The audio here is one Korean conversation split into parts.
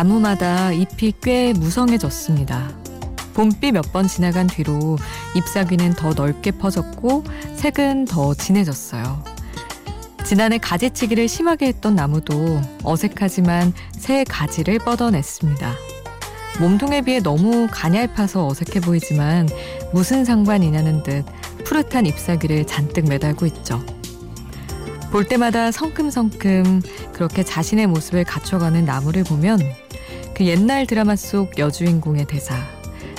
나무마다 잎이 꽤 무성해졌습니다. 봄비 몇 번 지나간 뒤로 잎사귀는 더 넓게 퍼졌고 색은 더 진해졌어요. 지난해 가지치기를 심하게 했던 나무도 어색하지만 새 가지를 뻗어냈습니다. 몸통에 비해 너무 가냘파서 어색해 보이지만 무슨 상관이냐는 듯 푸릇한 잎사귀를 잔뜩 매달고 있죠. 볼 때마다 성큼성큼 그렇게 자신의 모습을 갖춰가는 나무를 보면 그 옛날 드라마 속 여주인공의 대사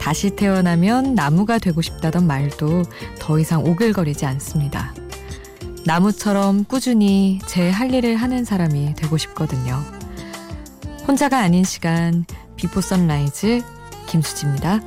다시 태어나면 나무가 되고 싶다던 말도 더 이상 오글거리지 않습니다. 나무처럼 꾸준히 제 할 일을 하는 사람이 되고 싶거든요. 혼자가 아닌 시간 비포 선라이즈 김수지입니다.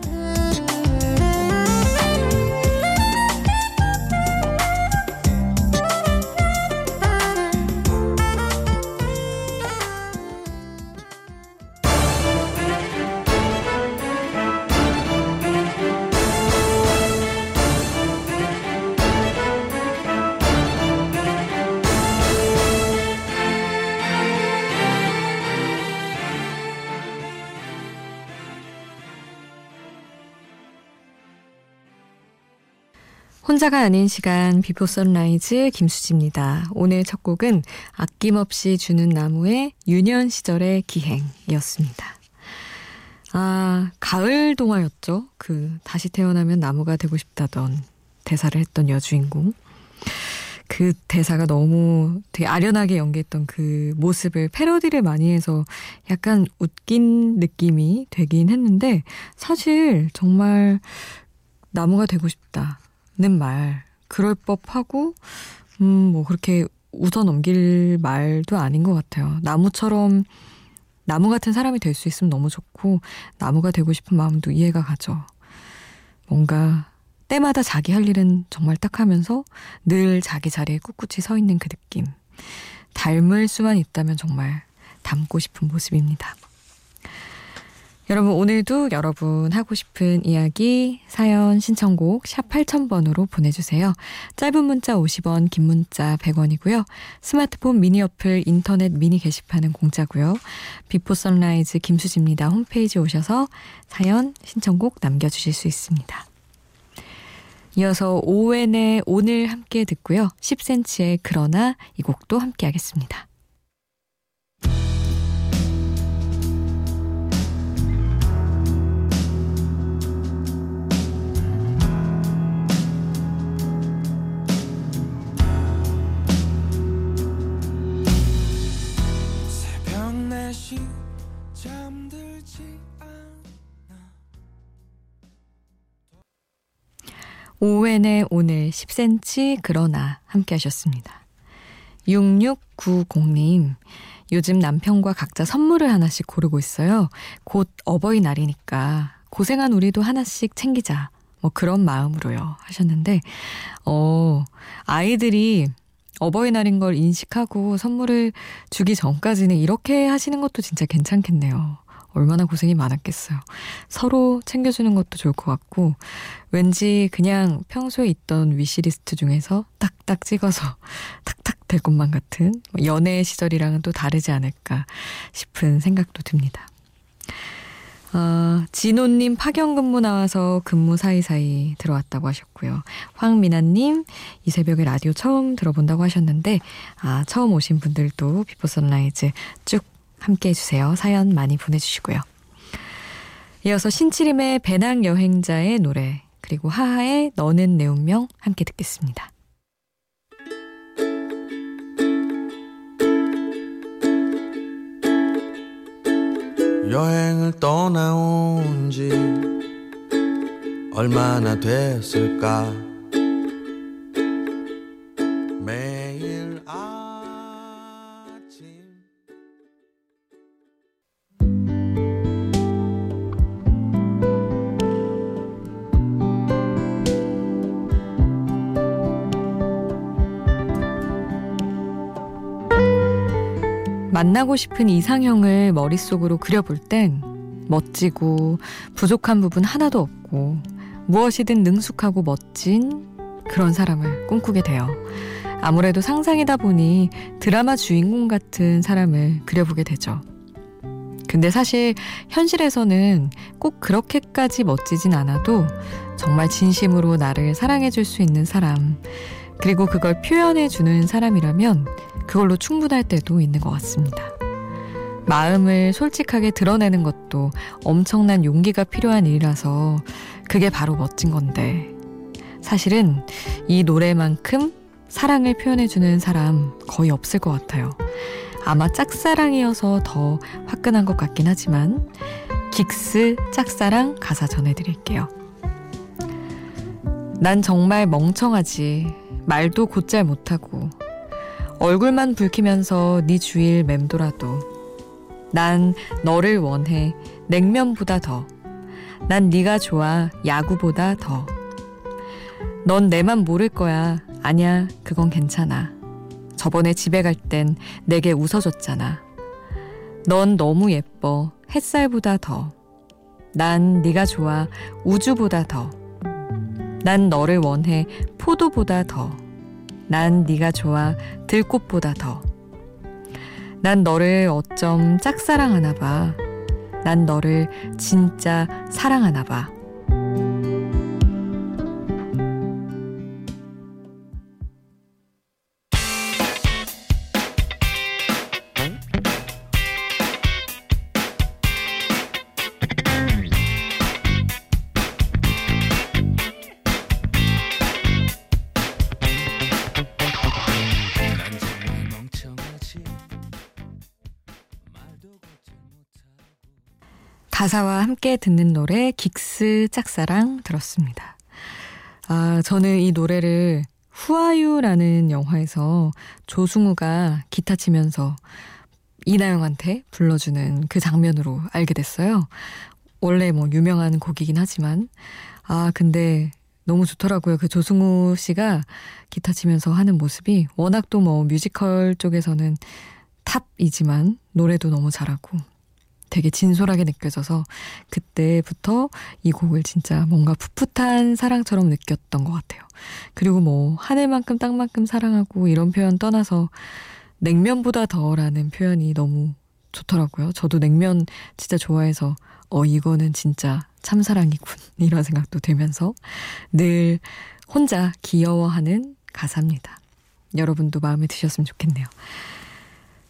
혼자가 아닌 시간 비포 선라이즈 김수지입니다. 오늘 첫 곡은 아낌없이 주는 나무의 유년 시절의 기행이었습니다. 아, 가을 동화였죠. 그 다시 태어나면 나무가 되고 싶다던 대사를 했던 여주인공. 그 대사가 너무 되게 아련하게 연기했던 그 모습을 패러디를 많이 해서 약간 웃긴 느낌이 되긴 했는데 사실 정말 나무가 되고 싶다. 는 말. 그럴 법하고, 음, 뭐, 그렇게 웃어 넘길 말도 아닌 것 같아요. 나무처럼, 나무 같은 사람이 될 수 있으면 너무 좋고, 나무가 되고 싶은 마음도 이해가 가죠. 뭔가, 때마다 자기 할 일은 정말 딱 하면서 늘 자기 자리에 꿋꿋이 서 있는 그 느낌. 닮을 수만 있다면 정말 닮고 싶은 모습입니다. 여러분 오늘도 여러분 하고 싶은 이야기 사연 신청곡 샵 8000번으로 보내주세요. 짧은 문자 50원 긴 문자 100원이고요. 스마트폰 미니 어플 인터넷 미니 게시판은 공짜고요. 비포 선라이즈 김수지입니다. 홈페이지 오셔서 사연 신청곡 남겨주실 수 있습니다. 이어서 오웬의 오늘 함께 듣고요. 10cm의 그러나 이 곡도 함께 하겠습니다. 오웬의 오늘 10cm 그러나 함께 하셨습니다. 6690님, 요즘 남편과 각자 선물을 하나씩 고르고 있어요. 곧 어버이날이니까 고생한 우리도 하나씩 챙기자. 뭐 그런 마음으로요. 하셨는데, 어, 아이들이 어버이날인 걸 인식하고 선물을 주기 전까지는 이렇게 하시는 것도 진짜 괜찮겠네요. 얼마나 고생이 많았겠어요. 서로 챙겨주는 것도 좋을 것 같고, 왠지 그냥 평소에 있던 wishlist 중에서 딱딱 찍어서 탁탁 될 것만 같은 뭐 연애 시절이랑은 또 다르지 않을까 싶은 생각도 듭니다. 어, 진호님 파견 근무 나와서 근무 사이사이 들어왔다고 하셨고요. 황미나님 이 새벽에 라디오 처음 들어본다고 하셨는데 아 처음 오신 분들도 비포 선라이즈 쭉 함께 해주세요. 사연 많이 보내주시고요. 이어서 신치림의 배낭 여행자의 노래 그리고 하하의 너는 내 운명 함께 듣겠습니다. 여행을 떠나온 지 얼마나 됐을까 만나고 싶은 이상형을 머릿속으로 그려볼 땐 멋지고 부족한 부분 하나도 없고 무엇이든 능숙하고 멋진 그런 사람을 꿈꾸게 돼요. 아무래도 상상이다 보니 드라마 주인공 같은 사람을 그려보게 되죠. 그 근데 사실 현실에서는 꼭 그렇게까지 멋지진 않아도 정말 진심으로 나를 사랑해줄 수 있는 사람, 그리고 그걸 표현해주는 사람이라면 그걸로 충분할 때도 있는 것 같습니다. 마음을 솔직하게 드러내는 것도 엄청난 용기가 필요한 일이라서 그게 바로 멋진 건데 사실은 이 노래만큼 사랑을 표현해주는 사람 거의 없을 것 같아요. 아마 짝사랑이어서 더 화끈한 것 같긴 하지만 긱스 짝사랑 가사 전해드릴게요. 난 정말 멍청하지. 말도 곧잘 못하고 얼굴만 붉히면서 네 주위를 맴돌아도 난 너를 원해 냉면보다 더. 난 네가 좋아 야구보다 더. 넌 내만 모를 거야. 아냐, 그건 괜찮아. 저번에 집에 갈 땐 내게 웃어줬잖아. 넌 너무 예뻐. 햇살보다 더. 난 네가 좋아. 우주보다 더. 난 너를 원해. 포도보다 더. 난 네가 좋아. 들꽃보다 더. 난 너를 어쩜 짝사랑하나 봐. 난 너를 진짜 사랑하나 봐. 가사와 함께 듣는 노래 긱스 짝사랑 들었습니다. 아, 저는 이 노래를 후아유라는 영화에서 조승우가 기타 치면서 이나영한테 불러주는 그 장면으로 알게 됐어요. 원래 뭐 유명한 곡이긴 하지만 아 근데 너무 좋더라고요. 그 조승우 씨가 기타 치면서 하는 모습이 워낙 또 뭐 뮤지컬 쪽에서는 탑이지만 노래도 너무 잘하고 되게 진솔하게 느껴져서 그때부터 이 곡을 진짜 뭔가 풋풋한 사랑처럼 느꼈던 것 같아요. 그리고 뭐 하늘만큼 땅만큼 사랑하고 이런 표현 떠나서 냉면보다 더라는 표현이 너무 좋더라고요. 저도 냉면 진짜 좋아해서 어 이거는 진짜 참사랑이군 이런 생각도 들면서 늘 혼자 귀여워하는 가사입니다. 여러분도 마음에 드셨으면 좋겠네요.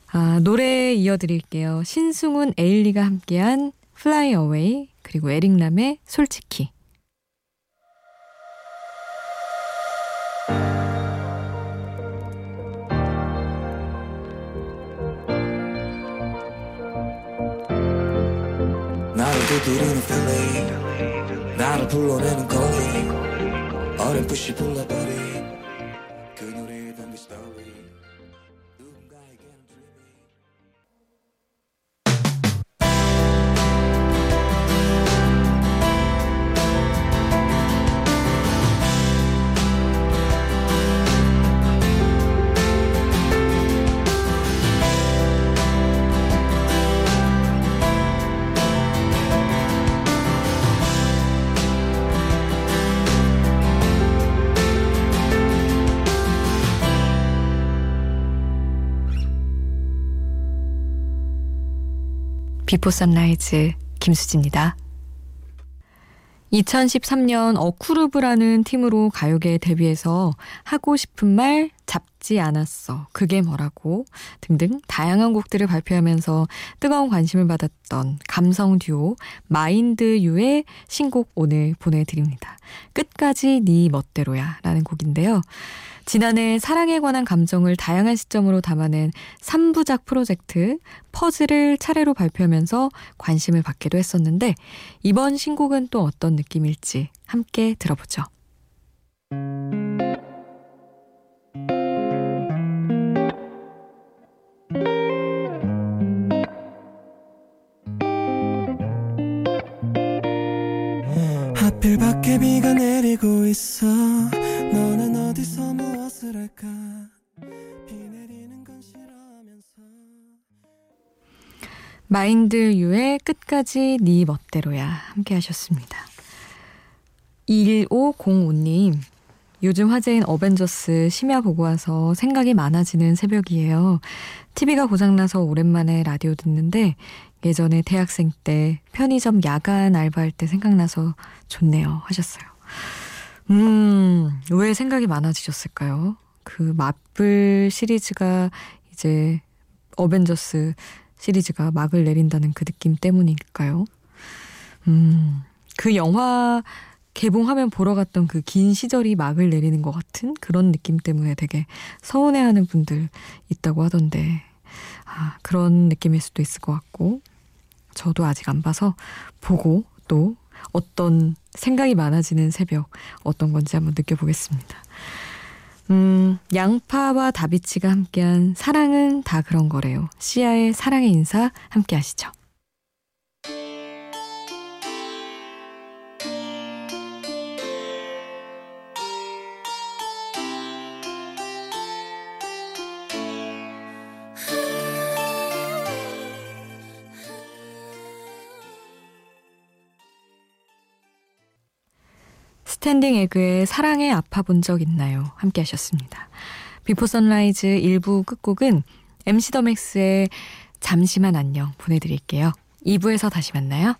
아, 노래 이어드릴게요. 신승훈, 에일리가 함께한 Fly Away 그리고 에릭남의 솔직히 나를 두드리는 feeling 나를 불러내는 calling 어렴풋이 불러버린 비포 선라이즈 김수지입니다. 2013년 어쿠루브라는 팀으로 가요계에 데뷔해서 하고 싶은 말 잡지 않았어. 그게 뭐라고 등등 다양한 곡들을 발표하면서 뜨거운 관심을 받았던 감성 듀오 마인드 유의 신곡 오늘 보내드립니다. 끝까지 네 멋대로야 라는 곡인데요. 지난해 사랑에 관한 감정을 다양한 시점으로 담아낸 3부작 프로젝트 퍼즐을 차례로 발표하면서 관심을 받기도 했었는데 이번 신곡은 또 어떤 느낌일지 함께 들어보죠. 마인드 유의 끝까지 네 멋대로야 함께 하셨습니다 1505님 요즘 화제인 어벤져스 심야 보고 와서 생각이 많아지는 새벽이에요. TV가 고장나서 오랜만에 라디오 듣는데 예전에 대학생 때 편의점 야간 알바할 때 생각나서 좋네요. 하셨어요. 음, 왜 생각이 많아지셨을까요? 그 마블 시리즈가 이제 어벤져스 시리즈가 막을 내린다는 그 느낌 때문일까요? 음, 그 영화 개봉하면 보러 갔던 그 긴 시절이 막을 내리는 것 같은 그런 느낌 때문에 되게 서운해하는 분들 있다고 하던데, 아, 그런 느낌일 수도 있을 것 같고, 저도 아직 안 봐서 보고 또 어떤 생각이 많아지는 새벽 어떤 건지 한번 느껴보겠습니다. 음, 양파와 다비치가 함께한 사랑은 다 그런 거래요. 시아의 사랑의 인사 함께 하시죠. 스탠딩 에그의 사랑에 아파 본 적 있나요? 함께 하셨습니다. 비포 선라이즈 1부 끝곡은 MC 더맥스의 잠시만 안녕 보내드릴게요. 2부에서 다시 만나요.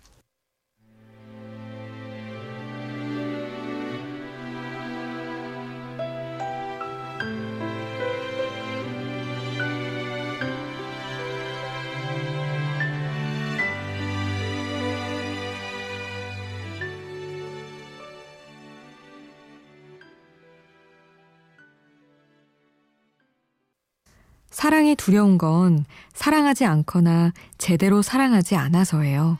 사랑이 두려운 건 사랑하지 않거나 제대로 사랑하지 않아서예요.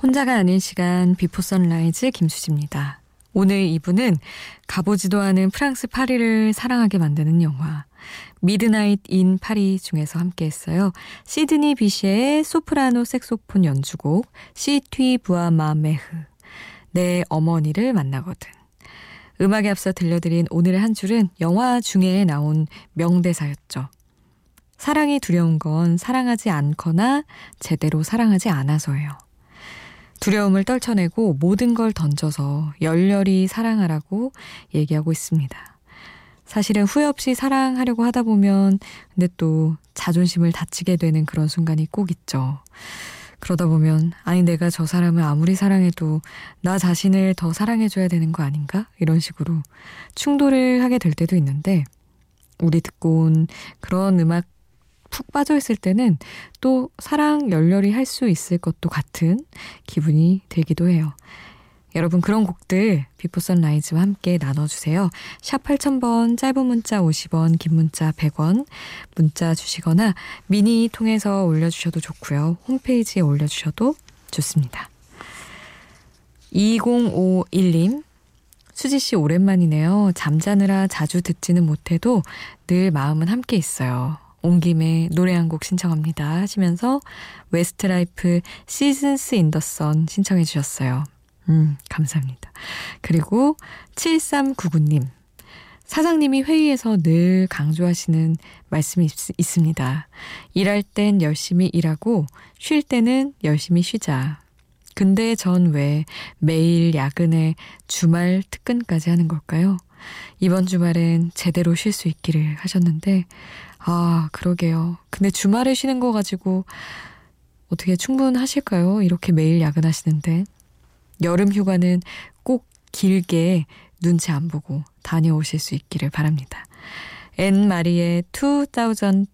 혼자가 아닌 시간 비포 선라이즈 김수지입니다. 오늘 이분은 가보지도 않은 프랑스 파리를 사랑하게 만드는 영화 미드나잇 인 파리 중에서 함께 했어요. 시드니 베셰의 소프라노 색소폰 연주곡 Si tu vois ma mère 내 어머니를 만나거든. 음악에 앞서 들려드린 오늘의 한 줄은 영화 중에 나온 명대사였죠. 사랑이 두려운 건 사랑하지 않거나 제대로 사랑하지 않아서예요. 두려움을 떨쳐내고 모든 걸 던져서 열렬히 사랑하라고 얘기하고 있습니다. 사실은 후회 없이 사랑하려고 하다 보면 근데 또 자존심을 다치게 되는 그런 순간이 꼭 있죠. 그러다 보면 아니 내가 저 사람을 아무리 사랑해도 나 자신을 더 사랑해줘야 되는 거 아닌가? 이런 식으로 충돌을 하게 될 때도 있는데 우리 듣고 온 그런 음악 푹 빠져 있을 때는 또 사랑 열렬히 할 수 있을 것도 같은 기분이 들기도 해요. 여러분 그런 곡들 비포 선라이즈와 함께 나눠주세요. 샵 8000번 짧은 문자 50원 긴 문자 100원 문자 주시거나 미니 통해서 올려주셔도 좋고요. 홈페이지에 올려주셔도 좋습니다. 2051님 수지 씨 오랜만이네요. 잠자느라 자주 듣지는 못해도 늘 마음은 함께 있어요. 온 김에 노래 한 곡 신청합니다 하시면서 Westlife Seasons in the Sun 신청해 주셨어요. 음, 감사합니다. 그리고 7399님. 사장님이 회의에서 늘 강조하시는 말씀이 있, 있습니다. 일할 땐 열심히 일하고 쉴 때는 열심히 쉬자. 근데 전 왜 매일 야근에 주말 특근까지 하는 걸까요? 이번 주말엔 제대로 쉴 수 있기를 하셨는데 아, 그러게요. 근데 주말에 쉬는 거 가지고 어떻게 충분하실까요? 이렇게 매일 야근하시는데. 여름 휴가는 꼭 길게 눈치 안 보고 다녀오실 수 있기를 바랍니다. Anne-Marie의 2002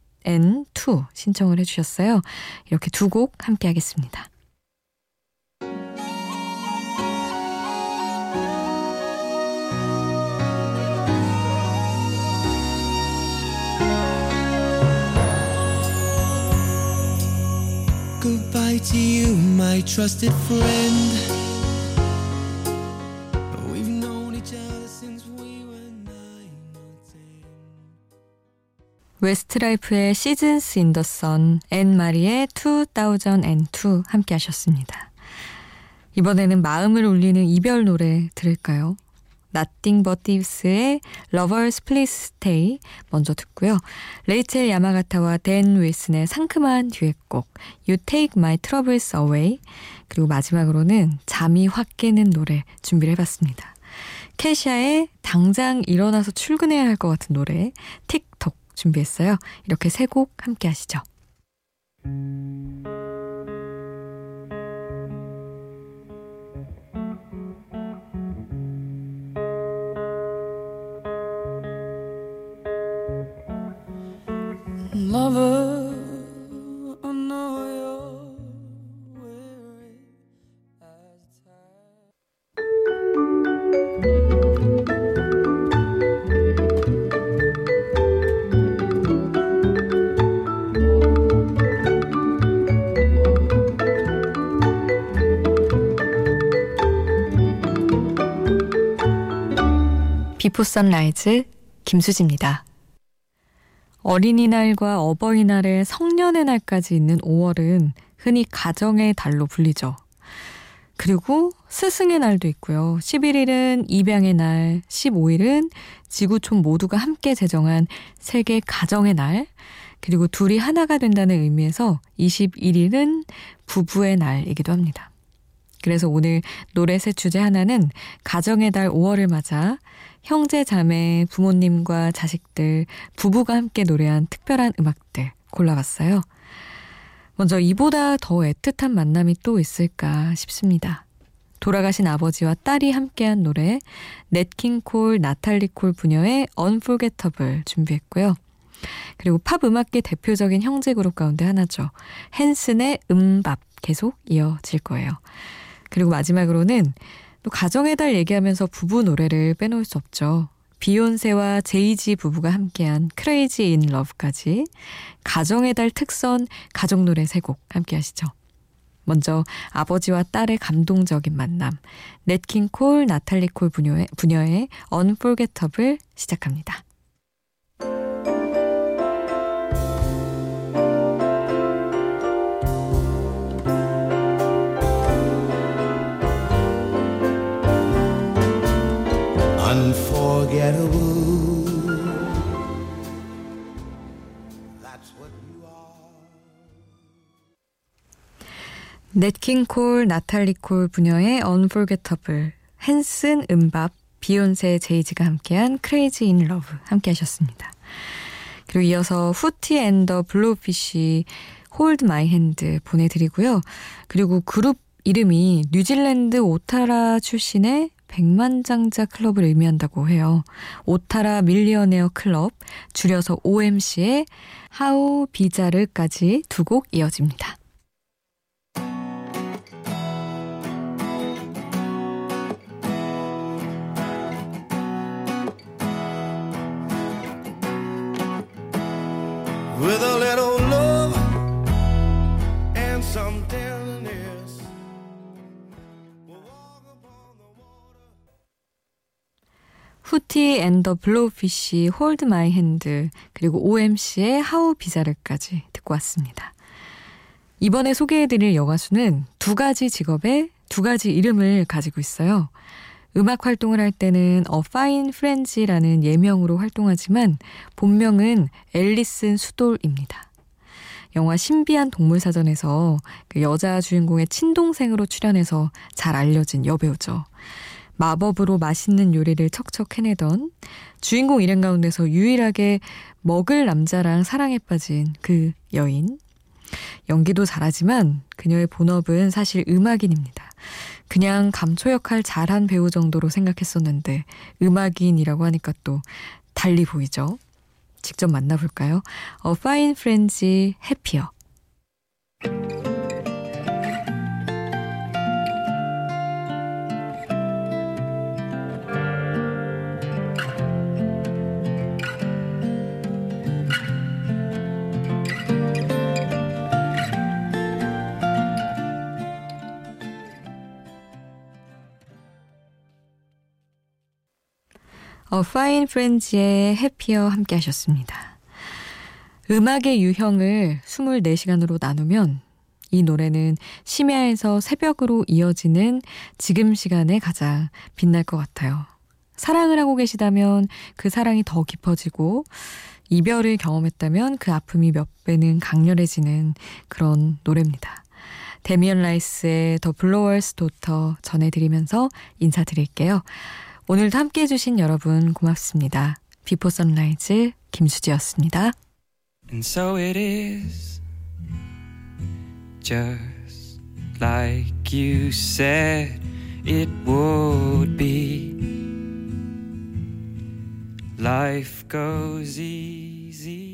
신청을 해주셨어요. 이렇게 두 곡 함께 하겠습니다. To you, my trusted friend. Westlife의 Seasons in the Sun, Anne-Marie의 2002 함께 하셨습니다. 이번에는 마음을 울리는 이별 노래 들을까요? Nothing But Thieves의 Lovers Please Stay 먼저 듣고요. 레이첼 야마가타와 댄 윌슨의 상큼한 듀엣곡 You Take My Troubles Away 그리고 마지막으로는 잠이 확 깨는 노래 준비를 해봤습니다. 캐시아의 당장 일어나서 출근해야 할 것 같은 노래 틱톡 준비했어요. 이렇게 세 곡 함께 하시죠. 비포 선라이즈 김수지입니다. 어린이날과 어버이날에 성년의 날까지 있는 5월은 흔히 가정의 달로 불리죠. 그리고 스승의 날도 있고요. 11일은 입양의 날, 15일은 지구촌 모두가 함께 제정한 세계 가정의 날, 그리고 둘이 하나가 된다는 의미에서 21일은 부부의 날이기도 합니다. 그래서 오늘 노래셋 주제 하나는 가정의 달 5월을 맞아 형제, 자매, 부모님과 자식들, 부부가 함께 노래한 특별한 음악들 골라봤어요. 먼저 이보다 더 애틋한 만남이 또 있을까 싶습니다. 돌아가신 아버지와 딸이 함께한 노래 넷킹콜, 나탈리콜 부녀의 Unforgettable 준비했고요. 그리고 팝 음악계 대표적인 형제 그룹 가운데 하나죠. Hanson의 MMMBop 계속 이어질 거예요. 그리고 마지막으로는 또 가정의 달 얘기하면서 부부 노래를 빼놓을 수 없죠. Beyoncé와 Jay-Z 부부가 함께한 Crazy in Love까지 가정의 달 특선 가족 노래 세 곡 함께 하시죠. 먼저 아버지와 딸의 감동적인 만남 Nat King Cole, Natalie Cole 부녀의, 부녀의 Unforgettable 시작합니다. Nat King Cole, Natalie Cole 부녀의 Unforgettable, Hanson MMMBop, Beyoncé Jay-Z가 함께한 Crazy in Love 함께 하셨습니다. 그리고 이어서 Hootie & the Blowfish Hold My Hand 보내드리고요. 그리고 그룹 이름이 뉴질랜드 오타라 출신의 백만장자 클럽을 의미한다고 해요. Otara Millionaires Club, 줄여서 OMC의 하우 비자르까지 두 곡 이어집니다. Hootie & the Blowfish Hold My Hand 그리고 OMC의 How Bizarre까지 듣고 왔습니다. 이번에 소개해드릴 여가수는 두 가지 직업에 두 가지 이름을 가지고 있어요. 음악 활동을 할 때는 A Fine Frenzy라는 예명으로 활동하지만 본명은 앨리슨 수돌입니다. 영화 신비한 동물사전에서 그 여자 주인공의 친동생으로 출연해서 잘 알려진 여배우죠. 마법으로 맛있는 요리를 척척 해내던 주인공 일행 가운데서 유일하게 먹을 남자랑 사랑에 빠진 그 여인. 연기도 잘하지만 그녀의 본업은 사실 음악인입니다. 그냥 감초 역할 잘한 배우 정도로 생각했었는데 음악인이라고 하니까 또 달리 보이죠. 직접 만나볼까요? A Fine Friends Happier. A Fine Frenzy의 Happier 함께 하셨습니다. 음악의 유형을 24시간으로 나누면 이 노래는 심야에서 새벽으로 이어지는 지금 시간에 가장 빛날 것 같아요. 사랑을 하고 계시다면 그 사랑이 더 깊어지고 이별을 경험했다면 그 아픔이 몇 배는 강렬해지는 그런 노래입니다. Damien Rice의 The Blower's Daughter 전해드리면서 인사드릴게요. 오늘도 함께 해주신 여러분 고맙습니다. 비포 선라이즈 김수지였습니다. And so it is just like you said it would be Life goes easy